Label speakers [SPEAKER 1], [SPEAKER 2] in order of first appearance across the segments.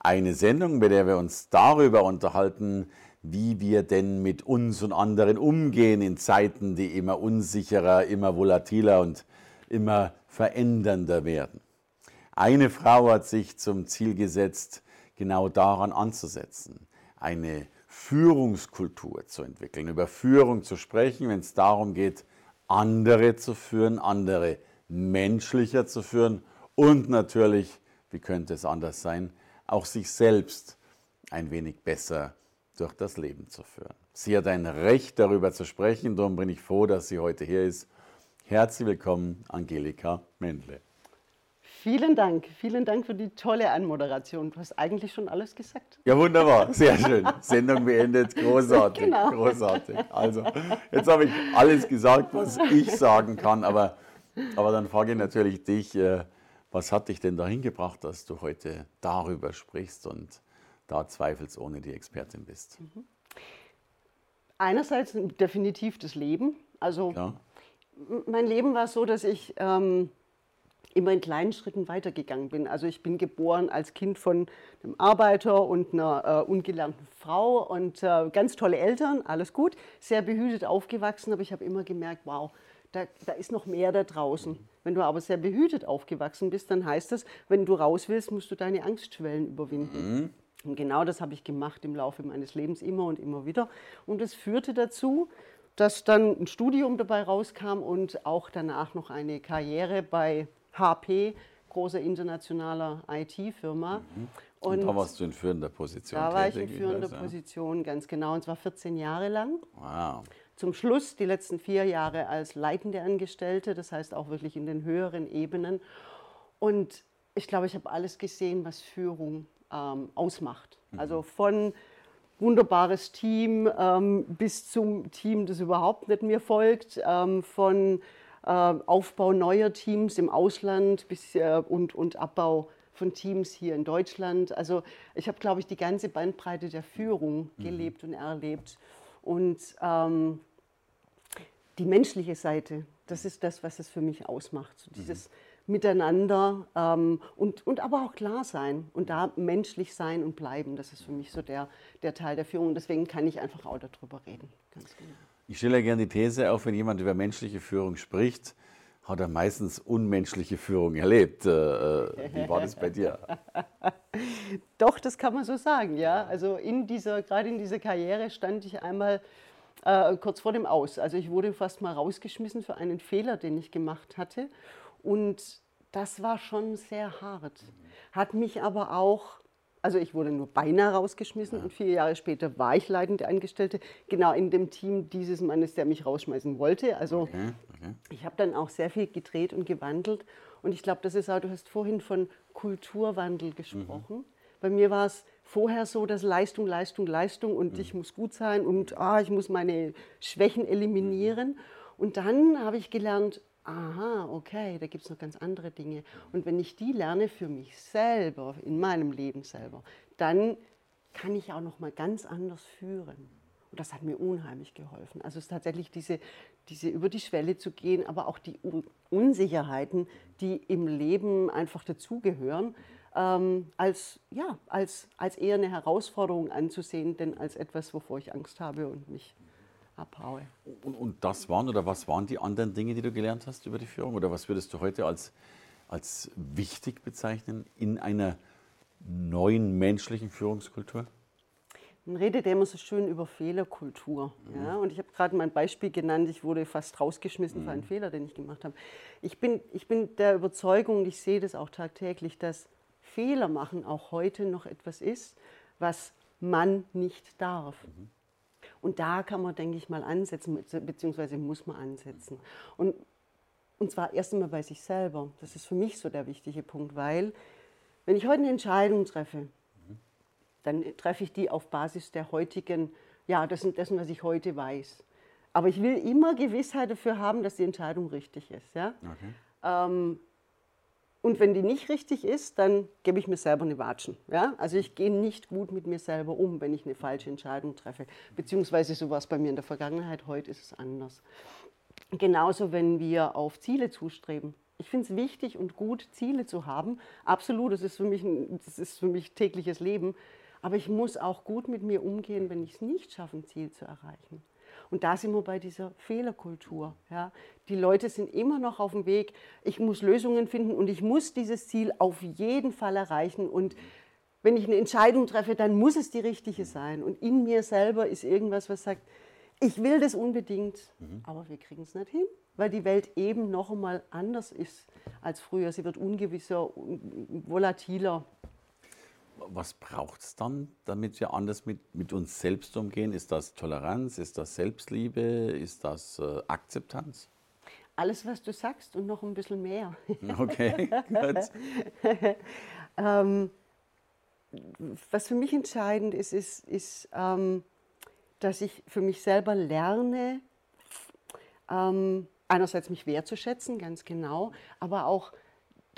[SPEAKER 1] Eine Sendung, bei der wir uns darüber unterhalten, wie wir denn mit uns und anderen umgehen in Zeiten, die immer unsicherer, immer volatiler und immer verändernder werden. Eine Frau hat sich zum Ziel gesetzt, genau daran anzusetzen, eine Führungskultur zu entwickeln, über Führung zu sprechen, wenn es darum geht, andere zu führen, andere menschlicher zu führen und natürlich, wie könnte es anders sein, auch sich selbst ein wenig besser durch das Leben zu führen. Sie hat ein Recht darüber zu sprechen, darum bin ich froh, dass sie heute hier ist. Herzlich willkommen, Angelika Mendle.
[SPEAKER 2] Vielen Dank, vielen Dank für die tolle Anmoderation. Du hast eigentlich schon alles gesagt.
[SPEAKER 1] Ja, wunderbar, sehr schön. Sendung beendet, großartig, genau. großartig. Also, jetzt habe ich alles gesagt, was ich sagen kann, aber, aber dann frage ich natürlich dich, äh, was hat dich denn dahin gebracht, dass du heute darüber sprichst und da zweifelsohne die Expertin bist? Mhm.
[SPEAKER 2] Einerseits definitiv das Leben. Also ja. mein Leben war so, dass ich ähm, immer in kleinen Schritten weitergegangen bin. Also ich bin geboren als Kind von einem Arbeiter und einer äh, ungelernten Frau und äh, ganz tolle Eltern, alles gut, sehr behütet aufgewachsen, aber ich habe immer gemerkt, wow, da, da, ist noch mehr da draußen. Wenn du aber sehr behütet aufgewachsen bist, dann heißt das, wenn du raus willst, musst du deine Angstschwellen überwinden. Mhm. Und genau das habe ich gemacht im Laufe meines Lebens immer und immer wieder. Und es führte dazu, dass dann ein Studium dabei rauskam und auch danach noch eine Karriere bei HP, großer internationaler IT-Firma.
[SPEAKER 1] Mhm. Und, und, da warst du in führender Position.
[SPEAKER 2] Da war ich in führender Position, ganz genau, und zwar 14 Jahre lang. Wow zum Schluss die letzten vier Jahre als leitende Angestellte, das heißt auch wirklich in den höheren Ebenen. Und ich glaube, ich habe alles gesehen, was Führung ähm, ausmacht. Mhm. Also von wunderbares Team ähm, bis zum Team, das überhaupt nicht mir folgt, ähm, von äh, Aufbau neuer Teams im Ausland bis, äh, und, und Abbau von Teams hier in Deutschland. Also ich habe, glaube ich, die ganze Bandbreite der Führung mhm. gelebt und erlebt. Und ähm, die menschliche Seite, das ist das, was es für mich ausmacht. So dieses mhm. Miteinander ähm, und, und aber auch klar sein und da menschlich sein und bleiben, das ist für mich so der, der Teil der Führung. Und deswegen kann ich einfach auch darüber reden. Ganz
[SPEAKER 1] genau. Ich stelle ja gerne die These auf, wenn jemand über menschliche Führung spricht, hat er meistens unmenschliche Führung erlebt. Äh, äh wie war das bei dir?
[SPEAKER 2] Doch, das kann man so sagen, ja. Also in dieser, gerade in dieser Karriere stand ich einmal äh, kurz vor dem Aus. Also ich wurde fast mal rausgeschmissen für einen Fehler, den ich gemacht hatte. Und das war schon sehr hart. Hat mich aber auch, also ich wurde nur beinahe rausgeschmissen ja. und vier Jahre später war ich leitende Angestellte, genau in dem Team dieses Mannes, der mich rausschmeißen wollte. Also okay. Okay. ich habe dann auch sehr viel gedreht und gewandelt. Und ich glaube, das ist auch, du hast vorhin von Kulturwandel gesprochen. Mhm. Bei mir war es vorher so, dass Leistung, Leistung, Leistung und mhm. ich muss gut sein und ah, ich muss meine Schwächen eliminieren. Und dann habe ich gelernt, aha, okay, da gibt es noch ganz andere Dinge. Und wenn ich die lerne für mich selber, in meinem Leben selber, dann kann ich auch noch mal ganz anders führen. Und das hat mir unheimlich geholfen. Also es ist tatsächlich diese, diese über die Schwelle zu gehen, aber auch die Unsicherheiten, die im Leben einfach dazugehören ähm, als, ja, als, als eher eine Herausforderung anzusehen, denn als etwas, wovor ich Angst habe und mich abhaue.
[SPEAKER 1] Und, und das waren oder was waren die anderen Dinge, die du gelernt hast über die Führung? Oder was würdest du heute als, als wichtig bezeichnen in einer neuen menschlichen Führungskultur?
[SPEAKER 2] Man redet ja immer so schön über Fehlerkultur. Mhm. Ja? Und ich habe gerade mein Beispiel genannt, ich wurde fast rausgeschmissen mhm. für einen mhm. Fehler, den ich gemacht habe. Ich bin, ich bin der Überzeugung, ich sehe das auch tagtäglich, dass Fehler machen auch heute noch etwas ist, was man nicht darf. Mhm. Und da kann man, denke ich, mal ansetzen, beziehungsweise muss man ansetzen. Und, und zwar erst einmal bei sich selber. Das ist für mich so der wichtige Punkt, weil wenn ich heute eine Entscheidung treffe, mhm. dann treffe ich die auf Basis der heutigen, ja, dessen, dessen, was ich heute weiß. Aber ich will immer Gewissheit dafür haben, dass die Entscheidung richtig ist. Ja? Okay. Ähm, und wenn die nicht richtig ist, dann gebe ich mir selber eine Watschen. Ja? Also ich gehe nicht gut mit mir selber um, wenn ich eine falsche Entscheidung treffe. Beziehungsweise so war es bei mir in der Vergangenheit, heute ist es anders. Genauso, wenn wir auf Ziele zustreben. Ich finde es wichtig und gut, Ziele zu haben. Absolut, das ist, für mich ein, das ist für mich tägliches Leben. Aber ich muss auch gut mit mir umgehen, wenn ich es nicht schaffe, ein Ziel zu erreichen. Und da sind wir bei dieser Fehlerkultur. Ja. Die Leute sind immer noch auf dem Weg, ich muss Lösungen finden und ich muss dieses Ziel auf jeden Fall erreichen. Und wenn ich eine Entscheidung treffe, dann muss es die richtige sein. Und in mir selber ist irgendwas, was sagt, ich will das unbedingt, mhm. aber wir kriegen es nicht hin, weil die Welt eben noch einmal anders ist als früher. Sie wird ungewisser, volatiler
[SPEAKER 1] was braucht es dann, damit wir anders mit, mit uns selbst umgehen? Ist das Toleranz? Ist das Selbstliebe? Ist das äh, Akzeptanz?
[SPEAKER 2] Alles, was du sagst und noch ein bisschen mehr.
[SPEAKER 1] Okay, gut.
[SPEAKER 2] ähm, was für mich entscheidend ist, ist, ist ähm, dass ich für mich selber lerne, ähm, einerseits mich wertzuschätzen, ganz genau, aber auch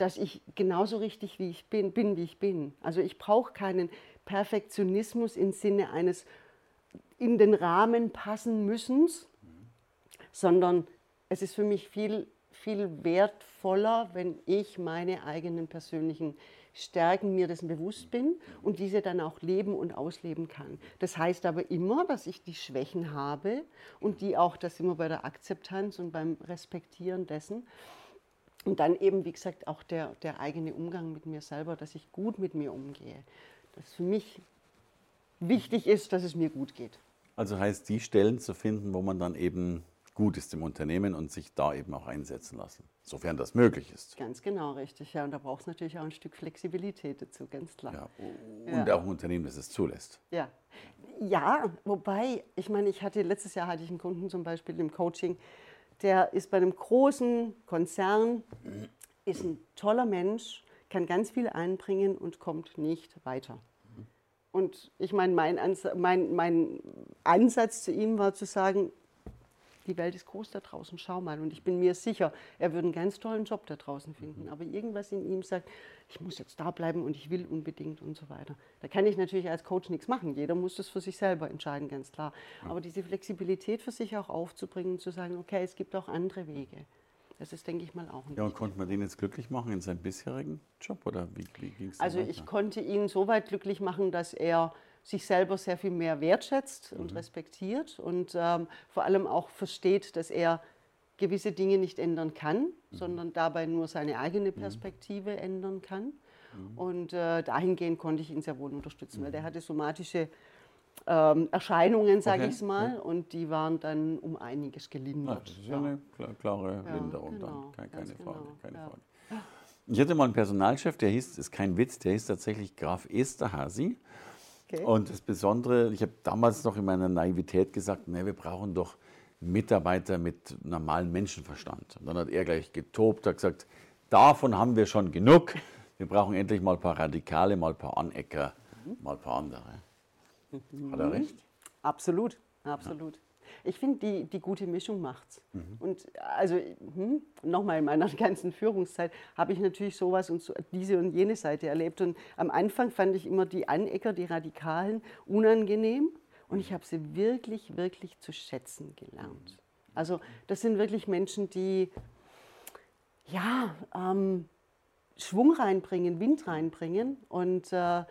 [SPEAKER 2] dass ich genauso richtig wie ich bin, bin wie ich bin. Also ich brauche keinen Perfektionismus im Sinne eines in den Rahmen passen müssens, sondern es ist für mich viel, viel wertvoller, wenn ich meine eigenen persönlichen Stärken mir dessen bewusst bin und diese dann auch leben und ausleben kann. Das heißt aber immer, dass ich die Schwächen habe und die auch, das immer bei der Akzeptanz und beim Respektieren dessen, und dann eben, wie gesagt, auch der, der eigene Umgang mit mir selber, dass ich gut mit mir umgehe. Dass für mich wichtig ist, dass es mir gut geht.
[SPEAKER 1] Also heißt, die Stellen zu finden, wo man dann eben gut ist im Unternehmen und sich da eben auch einsetzen lassen, sofern das möglich ist.
[SPEAKER 2] Ganz genau, richtig. Ja, und da braucht es natürlich auch ein Stück Flexibilität dazu, ganz klar. Ja,
[SPEAKER 1] und ja. auch ein Unternehmen, das es zulässt.
[SPEAKER 2] Ja. ja, wobei, ich meine, ich hatte letztes Jahr hatte ich einen Kunden zum Beispiel im Coaching, der ist bei einem großen Konzern, ist ein toller Mensch, kann ganz viel einbringen und kommt nicht weiter. Und ich meine, mein, mein, mein Ansatz zu ihm war zu sagen, die Welt ist groß da draußen, schau mal. Und ich bin mir sicher, er würde einen ganz tollen Job da draußen finden. Aber irgendwas in ihm sagt, ich muss jetzt da bleiben und ich will unbedingt und so weiter. Da kann ich natürlich als Coach nichts machen. Jeder muss das für sich selber entscheiden, ganz klar. Aber diese Flexibilität für sich auch aufzubringen und zu sagen, okay, es gibt auch andere Wege. Das ist, denke ich mal, auch ein
[SPEAKER 1] Ja, und konnte man den jetzt glücklich machen in seinem bisherigen Job oder wie, wie ging es
[SPEAKER 2] Also weiter? ich konnte ihn so weit glücklich machen, dass er sich selber sehr viel mehr wertschätzt und mhm. respektiert und ähm, vor allem auch versteht, dass er gewisse Dinge nicht ändern kann, mhm. sondern dabei nur seine eigene mhm. Perspektive mhm. ändern kann. Mhm. Und äh, dahingehend konnte ich ihn sehr wohl unterstützen, weil der hatte somatische ähm, Erscheinungen, sage okay. ich es mal, ja. und die waren dann um einiges gelindert.
[SPEAKER 1] Ah, das ist ja, eine klare ja, Linderung genau, dann, keine, keine Frage. Genau, keine ja. Frage. Ich hatte mal einen Personalchef, der hieß, ist kein Witz, der hieß tatsächlich Graf Esterhazy. Okay. Und das Besondere, ich habe damals noch in meiner Naivität gesagt, nee, wir brauchen doch Mitarbeiter mit normalem Menschenverstand. Und dann hat er gleich getobt, hat gesagt, davon haben wir schon genug. Wir brauchen endlich mal ein paar Radikale, mal ein paar Anecker, mal ein paar andere.
[SPEAKER 2] Mhm. Hat er recht? Absolut, absolut. Ja. Ich finde, die, die gute Mischung macht's. Mhm. Und also hm, nochmal in meiner ganzen Führungszeit habe ich natürlich sowas und so, diese und jene Seite erlebt. Und am Anfang fand ich immer die Anecker, die Radikalen, unangenehm. Und ich habe sie wirklich, wirklich zu schätzen gelernt. Also das sind wirklich Menschen, die ja, ähm, Schwung reinbringen, Wind reinbringen und äh,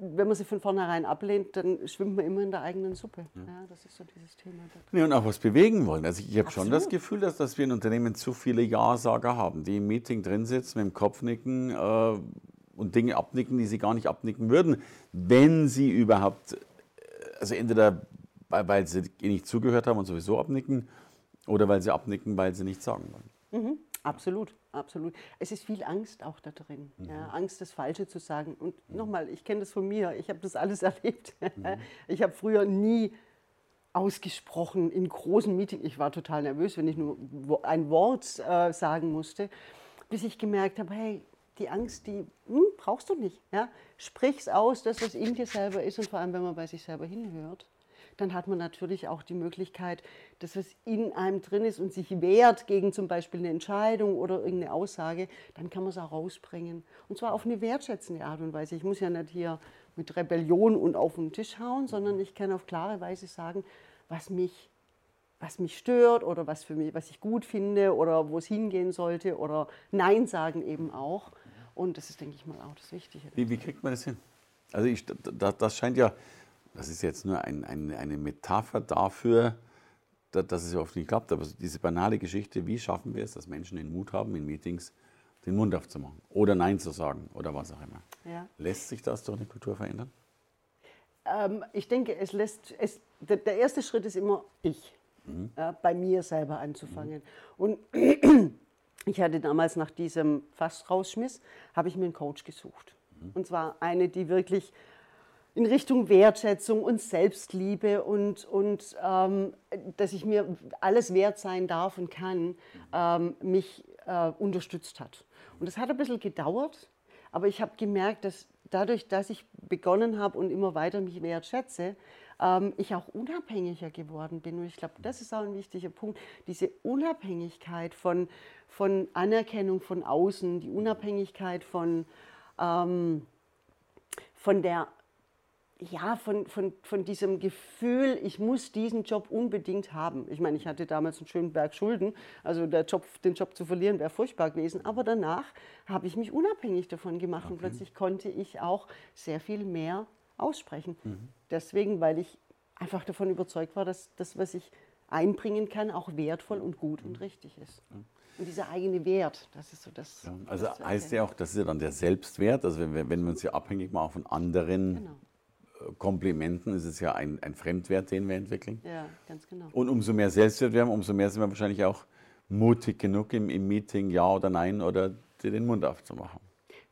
[SPEAKER 2] wenn man sie von vornherein ablehnt, dann schwimmt man immer in der eigenen Suppe. Ja. ja das ist so dieses Thema.
[SPEAKER 1] Ja, und auch was bewegen wollen. Also ich habe schon das Gefühl, dass, dass wir in Unternehmen zu viele Ja-Sager haben, die im Meeting drin sitzen, mit dem Kopf nicken äh, und Dinge abnicken, die sie gar nicht abnicken würden, wenn sie überhaupt, äh, also entweder weil, weil sie nicht zugehört haben und sowieso abnicken oder weil sie abnicken, weil sie nichts sagen wollen.
[SPEAKER 2] Mhm. Absolut, absolut. Es ist viel Angst auch da drin. Mhm. Ja, Angst, das Falsche zu sagen. Und mhm. nochmal, ich kenne das von mir, ich habe das alles erlebt. Mhm. Ich habe früher nie ausgesprochen in großen Meetings. Ich war total nervös, wenn ich nur ein Wort äh, sagen musste, bis ich gemerkt habe, hey, die Angst, die hm, brauchst du nicht. Ja? Sprich's aus, das, was in dir selber ist und vor allem, wenn man bei sich selber hinhört dann hat man natürlich auch die Möglichkeit, dass was in einem drin ist und sich wehrt gegen zum Beispiel eine Entscheidung oder irgendeine Aussage, dann kann man es auch rausbringen. Und zwar auf eine wertschätzende Art und Weise. Ich muss ja nicht hier mit Rebellion und auf den Tisch hauen, sondern ich kann auf klare Weise sagen, was mich, was mich stört oder was, für mich, was ich gut finde oder wo es hingehen sollte oder Nein sagen eben auch. Und das ist, denke ich mal, auch das Wichtige.
[SPEAKER 1] Wie, wie kriegt man das hin? Also ich, das, das scheint ja das ist jetzt nur ein, ein, eine Metapher dafür, dass es oft nicht klappt. Aber diese banale Geschichte, wie schaffen wir es, dass Menschen den Mut haben, in Meetings den Mund aufzumachen oder Nein zu sagen oder was auch immer. Ja. Lässt sich das durch eine Kultur verändern?
[SPEAKER 2] Ähm, ich denke, es lässt, es, der, erste Schritt ist immer ich, mhm. äh, bei mir selber anzufangen. Mhm. Und ich hatte damals nach diesem Fast-Rausschmiss, habe ich mir einen Coach gesucht. Mhm. Und zwar eine, die wirklich in Richtung Wertschätzung und Selbstliebe und, und ähm, dass ich mir alles wert sein darf und kann, ähm, mich äh, unterstützt hat. Und das hat ein bisschen gedauert, aber ich habe gemerkt, dass dadurch, dass ich begonnen habe und immer weiter mich wertschätze, ähm, ich auch unabhängiger geworden bin. Und ich glaube, das ist auch ein wichtiger Punkt, diese Unabhängigkeit von, von Anerkennung von außen, die Unabhängigkeit von, ähm, von der ja, von, von, von diesem Gefühl, ich muss diesen Job unbedingt haben. Ich meine, ich hatte damals einen schönen Berg Schulden, also der Job, den Job zu verlieren wäre furchtbar gewesen. Aber danach habe ich mich unabhängig davon gemacht okay. und plötzlich konnte ich auch sehr viel mehr aussprechen. Mhm. Deswegen, weil ich einfach davon überzeugt war, dass das, was ich einbringen kann, auch wertvoll und gut und richtig ist. Ja. Und dieser eigene Wert, das ist so das.
[SPEAKER 1] Ja, also heißt ja auch, das ist ja dann der Selbstwert, also wenn wir, wenn wir uns ja abhängig machen von anderen. Genau Komplimenten ist es ja ein, ein Fremdwert, den wir entwickeln.
[SPEAKER 2] Ja, ganz genau.
[SPEAKER 1] Und umso mehr Selbstwert wir haben, umso mehr sind wir wahrscheinlich auch mutig genug im, im Meeting, ja oder nein, oder den Mund aufzumachen.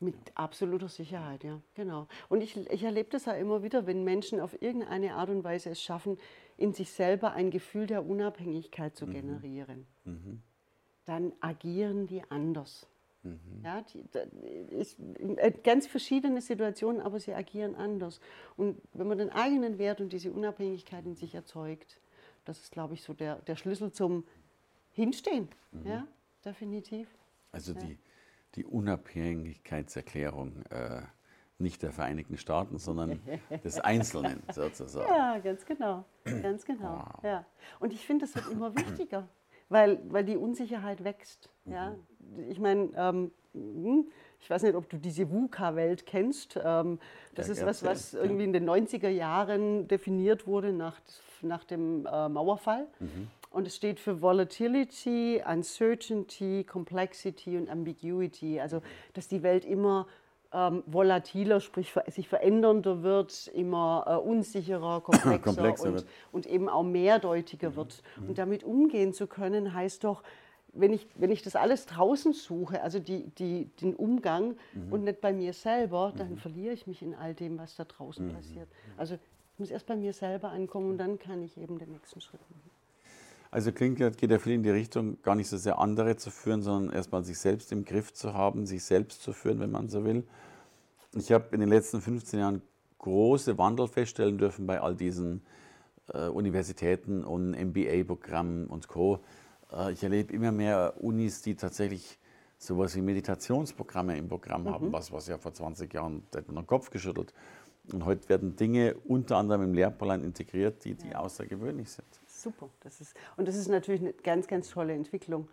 [SPEAKER 2] Mit absoluter Sicherheit, ja, genau. Und ich, ich erlebe das ja immer wieder, wenn Menschen auf irgendeine Art und Weise es schaffen, in sich selber ein Gefühl der Unabhängigkeit zu mhm. generieren, mhm. dann agieren die anders. Mhm. Ja, die, ist äh, ganz verschiedene Situationen, aber sie agieren anders. Und wenn man den eigenen Wert und diese Unabhängigkeit in sich erzeugt, das ist, glaube ich, so der, der Schlüssel zum Hinstehen. Mhm. Ja, definitiv.
[SPEAKER 1] Also ja. die, die Unabhängigkeitserklärung äh, nicht der Vereinigten Staaten, sondern des Einzelnen sozusagen.
[SPEAKER 2] Ja, ganz genau. Ganz genau. Wow. Ja. Und ich finde, das wird immer wichtiger, weil, weil die Unsicherheit wächst. Mhm. Ja? ich meine, ähm, hm, ich weiß nicht, ob du diese VUCA-Welt kennst. Ähm, das ja, ist was, was ja. irgendwie in den 90er Jahren definiert wurde nach, nach dem äh, Mauerfall. Mhm. Und es steht für Volatility, Uncertainty, Complexity und Ambiguity. Also, dass die Welt immer ähm, volatiler, sprich sich verändernder wird, immer äh, unsicherer, komplexer, komplexer und, und, eben auch mehrdeutiger mhm. wird. Mhm. Und damit umgehen zu können, heißt doch, wenn ich, wenn ich das alles draußen suche, also die, die, den Umgang mhm. und nicht bei mir selber, dann mhm. verliere ich mich in all dem, was da draußen mhm. passiert. Also ich muss erst bei mir selber ankommen und dann kann ich eben den nächsten Schritt machen.
[SPEAKER 1] Also klingt, geht ja viel in die Richtung, gar nicht so sehr andere zu führen, sondern erstmal sich selbst im Griff zu haben, sich selbst zu führen, wenn man so will. Ich habe in den letzten 15 Jahren große Wandel feststellen dürfen bei all diesen äh, Universitäten und MBA-Programmen und Co äh, ich erlebe immer mehr Unis, die tatsächlich sowas wie Meditationsprogramme im Programm mhm. haben, was, was ja vor 20 Jahren, da hat man den Kopf geschüttelt. Und heute werden Dinge unter anderem im Lehrplan integriert, die, die ja. außergewöhnlich sind.
[SPEAKER 2] Super. Das ist, und das ist natürlich eine ganz, ganz tolle Entwicklung.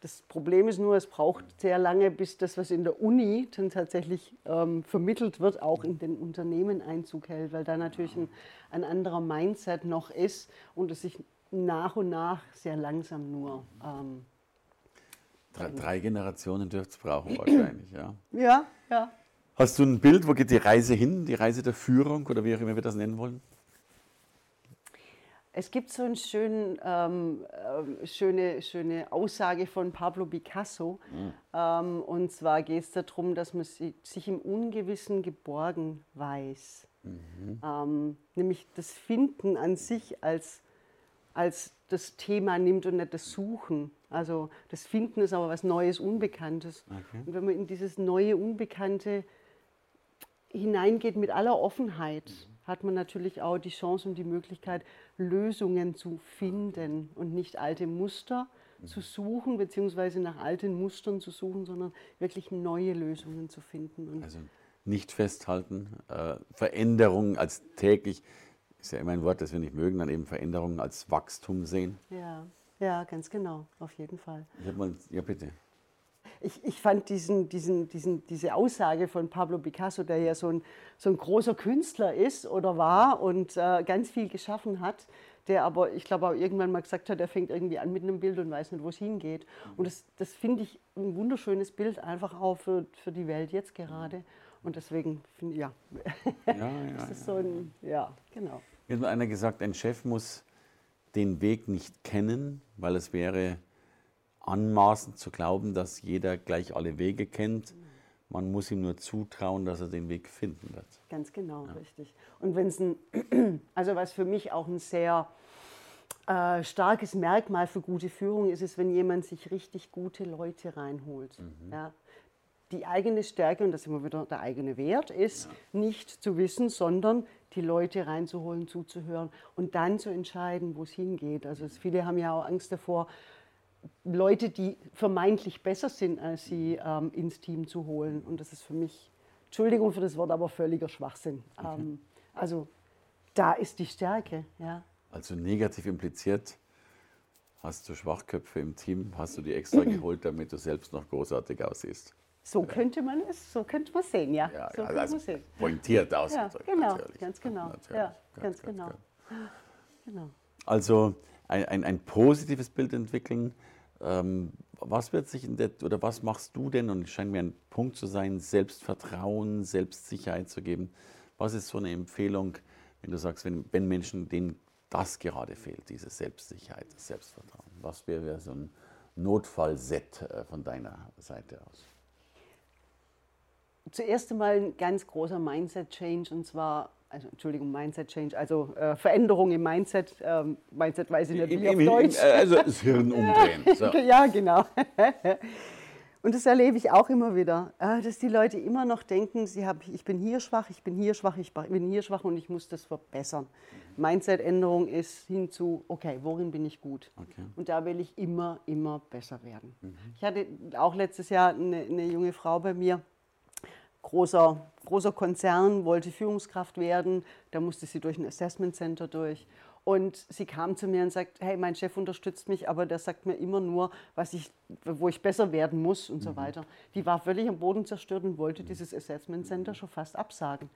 [SPEAKER 2] Das Problem ist nur, es braucht sehr lange, bis das, was in der Uni dann tatsächlich ähm, vermittelt wird, auch in den Unternehmen Einzug hält, weil da natürlich ein, ein anderer Mindset noch ist und es sich nach und nach sehr langsam nur. Ähm,
[SPEAKER 1] drei, drei, Generationen dürft es brauchen wahrscheinlich, ja.
[SPEAKER 2] Ja, ja.
[SPEAKER 1] Hast du ein Bild, wo geht die Reise hin, die Reise der Führung oder wie auch immer wir das nennen wollen?
[SPEAKER 2] Es gibt so eine schön, ähm, äh, schöne, schöne Aussage von Pablo Picasso. Mhm. Ähm, und zwar geht es darum, dass man sich im Ungewissen geborgen weiß. Mhm. Ähm, nämlich das Finden an sich als als das Thema nimmt und nicht das Suchen. Also das Finden ist aber was Neues, Unbekanntes. Okay. Und wenn man in dieses neue, Unbekannte hineingeht mit aller Offenheit, mhm. Hat man natürlich auch die Chance und die Möglichkeit, Lösungen zu finden und nicht alte Muster mhm. zu suchen, beziehungsweise nach alten Mustern zu suchen, sondern wirklich neue Lösungen zu finden.
[SPEAKER 1] Und also nicht festhalten, äh, Veränderungen als täglich, ist ja immer ein Wort, das wir nicht mögen, dann eben Veränderungen als Wachstum sehen.
[SPEAKER 2] Ja, ja, ganz genau, auf jeden Fall.
[SPEAKER 1] Ich mal, ja, bitte.
[SPEAKER 2] Ich, ich fand diesen, diesen, diesen, diese Aussage von Pablo Picasso, der ja so ein, so ein großer Künstler ist oder war und äh, ganz viel geschaffen hat, der aber, ich glaube, auch irgendwann mal gesagt hat, er fängt irgendwie an mit einem Bild und weiß nicht, wo es hingeht. Und das, das finde ich ein wunderschönes Bild einfach auch für, für die Welt jetzt gerade. Und deswegen finde ich, ja, ja, ja das ist so ein, ja, genau.
[SPEAKER 1] Mir hat mal einer gesagt, ein Chef muss den Weg nicht kennen, weil es wäre anmaßend zu glauben, dass jeder gleich alle Wege kennt. Man muss ihm nur zutrauen, dass er den Weg finden wird.
[SPEAKER 2] Ganz genau, ja. richtig. Und wenn es ein, also was für mich auch ein sehr äh, starkes Merkmal für gute Führung ist, ist, wenn jemand sich richtig gute Leute reinholt. Mhm. Ja, die eigene Stärke, und das ist immer wieder der eigene Wert, ist ja. nicht zu wissen, sondern die Leute reinzuholen, zuzuhören und dann zu entscheiden, wo es hingeht. Also viele haben ja auch Angst davor, Leute, die vermeintlich besser sind als sie, ähm, ins Team zu holen. Und das ist für mich, Entschuldigung für das Wort, aber völliger Schwachsinn. Okay. Ähm, also da ist die Stärke. Ja.
[SPEAKER 1] Also negativ impliziert, hast du Schwachköpfe im Team, hast du die extra geholt, damit du selbst noch großartig aussiehst.
[SPEAKER 2] So könnte man es, so könnte man sehen, ja.
[SPEAKER 1] ja
[SPEAKER 2] so
[SPEAKER 1] also, also sehen. pointiert ausgedrückt.
[SPEAKER 2] Ja, genau, natürlich. ganz genau. Natürlich. Ja, ganz, ganz, genau.
[SPEAKER 1] genau. Also ein, ein, ein, positives Bild entwickeln. Ähm, was wird sich in der, oder was machst du denn, und es scheint mir ein Punkt zu sein, Selbstvertrauen, Selbstsicherheit zu geben. Was ist so eine Empfehlung, wenn du sagst, wenn, wenn Menschen, denen das gerade fehlt, diese Selbstsicherheit, das Selbstvertrauen? Was wäre so ein Notfallset äh, von deiner Seite aus?
[SPEAKER 2] zuerst einmal ein ganz großer Mindset-Change und zwar, also Entschuldigung, Mindset-Change, also äh, Veränderung im Mindset. Ähm, Mindset weiß ich nicht, wie auf Deutsch.
[SPEAKER 1] Äh, also das Hirn umdrehen.
[SPEAKER 2] So. ja, genau. Und das erlebe ich auch immer wieder, äh, dass die Leute immer noch denken, sie haben, ich bin hier schwach, ich bin hier schwach, ich bin hier schwach und ich muss das verbessern. Mindset-Änderung ist hinzu, okay, worin bin ich gut? Okay. Und da will ich immer, immer besser werden. Mhm. Ich hatte auch letztes Jahr eine, eine junge Frau bei mir, großer, großer Konzern, wollte Führungskraft werden. Da musste sie durch ein Assessment Center durch. Und sie kam zu mir und sagt, hey, mein Chef unterstützt mich, aber der sagt mir immer nur, was ich, wo ich besser werden muss und mhm. so weiter. Die war völlig am Boden zerstört und wollte dieses Assessment Center schon fast absagen.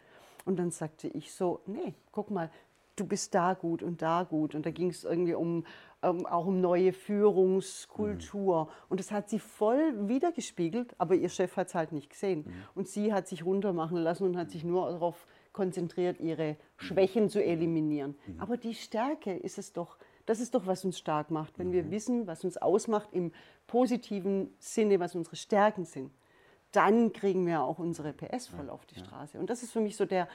[SPEAKER 2] Und dann sagte ich so, nee, guck mal, du bist da gut und da gut. Und da ging es irgendwie um, ähm, auch um neue Führungskultur. Mhm. Und das hat sie voll wiedergespiegelt, aber ihr Chef hat es halt nicht gesehen. Mhm. Und sie hat sich runtermachen lassen und hat sich nur darauf konzentriert, ihre Schwächen zu eliminieren. Mhm. Aber die Stärke ist es doch, das ist doch, was uns stark macht, wenn wir mhm. wissen, was uns ausmacht im positiven Sinne, was unsere Stärken sind. Dann kriegen wir auch unsere PS voll auf die Straße. Und das ist für mich so der,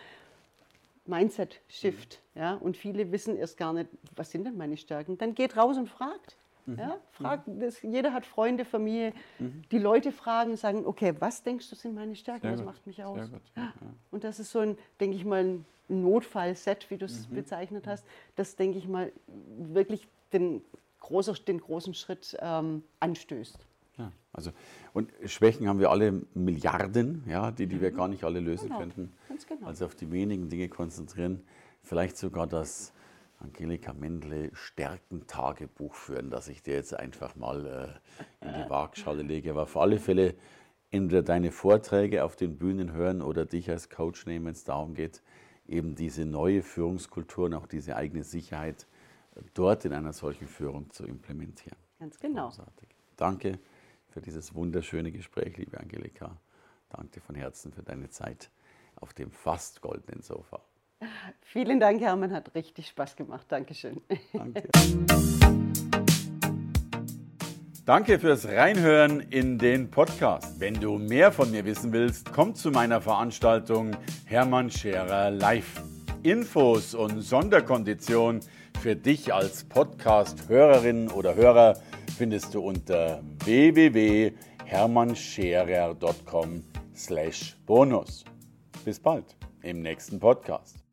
[SPEAKER 2] Mindset-Shift. Mhm. Ja? Und viele wissen erst gar nicht, was sind denn meine Stärken. Dann geht raus und fragt. Mhm. Ja? fragt mhm. das, jeder hat Freunde, Familie. Mhm. Die Leute fragen und sagen, okay, was denkst du sind meine Stärken? Was macht mich aus? Gut, ja. Ja. Und das ist so ein, denke ich mal, ein Notfallset, wie du es mhm. bezeichnet hast, das, denke ich mal, wirklich den, großer, den großen Schritt ähm, anstößt.
[SPEAKER 1] Ja, also, und Schwächen haben wir alle Milliarden, ja, die, die wir mhm. gar nicht alle lösen genau, könnten. Genau. Also auf die wenigen Dinge konzentrieren. Vielleicht sogar das Angelika Mendle Stärkentagebuch führen, das ich dir jetzt einfach mal äh, in die Waagschale lege. Aber auf alle Fälle entweder deine Vorträge auf den Bühnen hören oder dich als Coach nehmen, wenn es darum geht, eben diese neue Führungskultur und auch diese eigene Sicherheit dort in einer solchen Führung zu implementieren.
[SPEAKER 2] Ganz genau. Großartig.
[SPEAKER 1] Danke für dieses wunderschöne Gespräch, liebe Angelika. Danke von Herzen für deine Zeit auf dem fast goldenen Sofa.
[SPEAKER 2] Vielen Dank, Hermann, hat richtig Spaß gemacht. Dankeschön. Danke.
[SPEAKER 1] Danke fürs Reinhören in den Podcast. Wenn du mehr von mir wissen willst, komm zu meiner Veranstaltung Hermann Scherer Live. Infos und Sonderkonditionen für dich als Podcast-Hörerin oder Hörer findest du unter www.hermannscherer.com slash bonus. Bis bald im nächsten Podcast.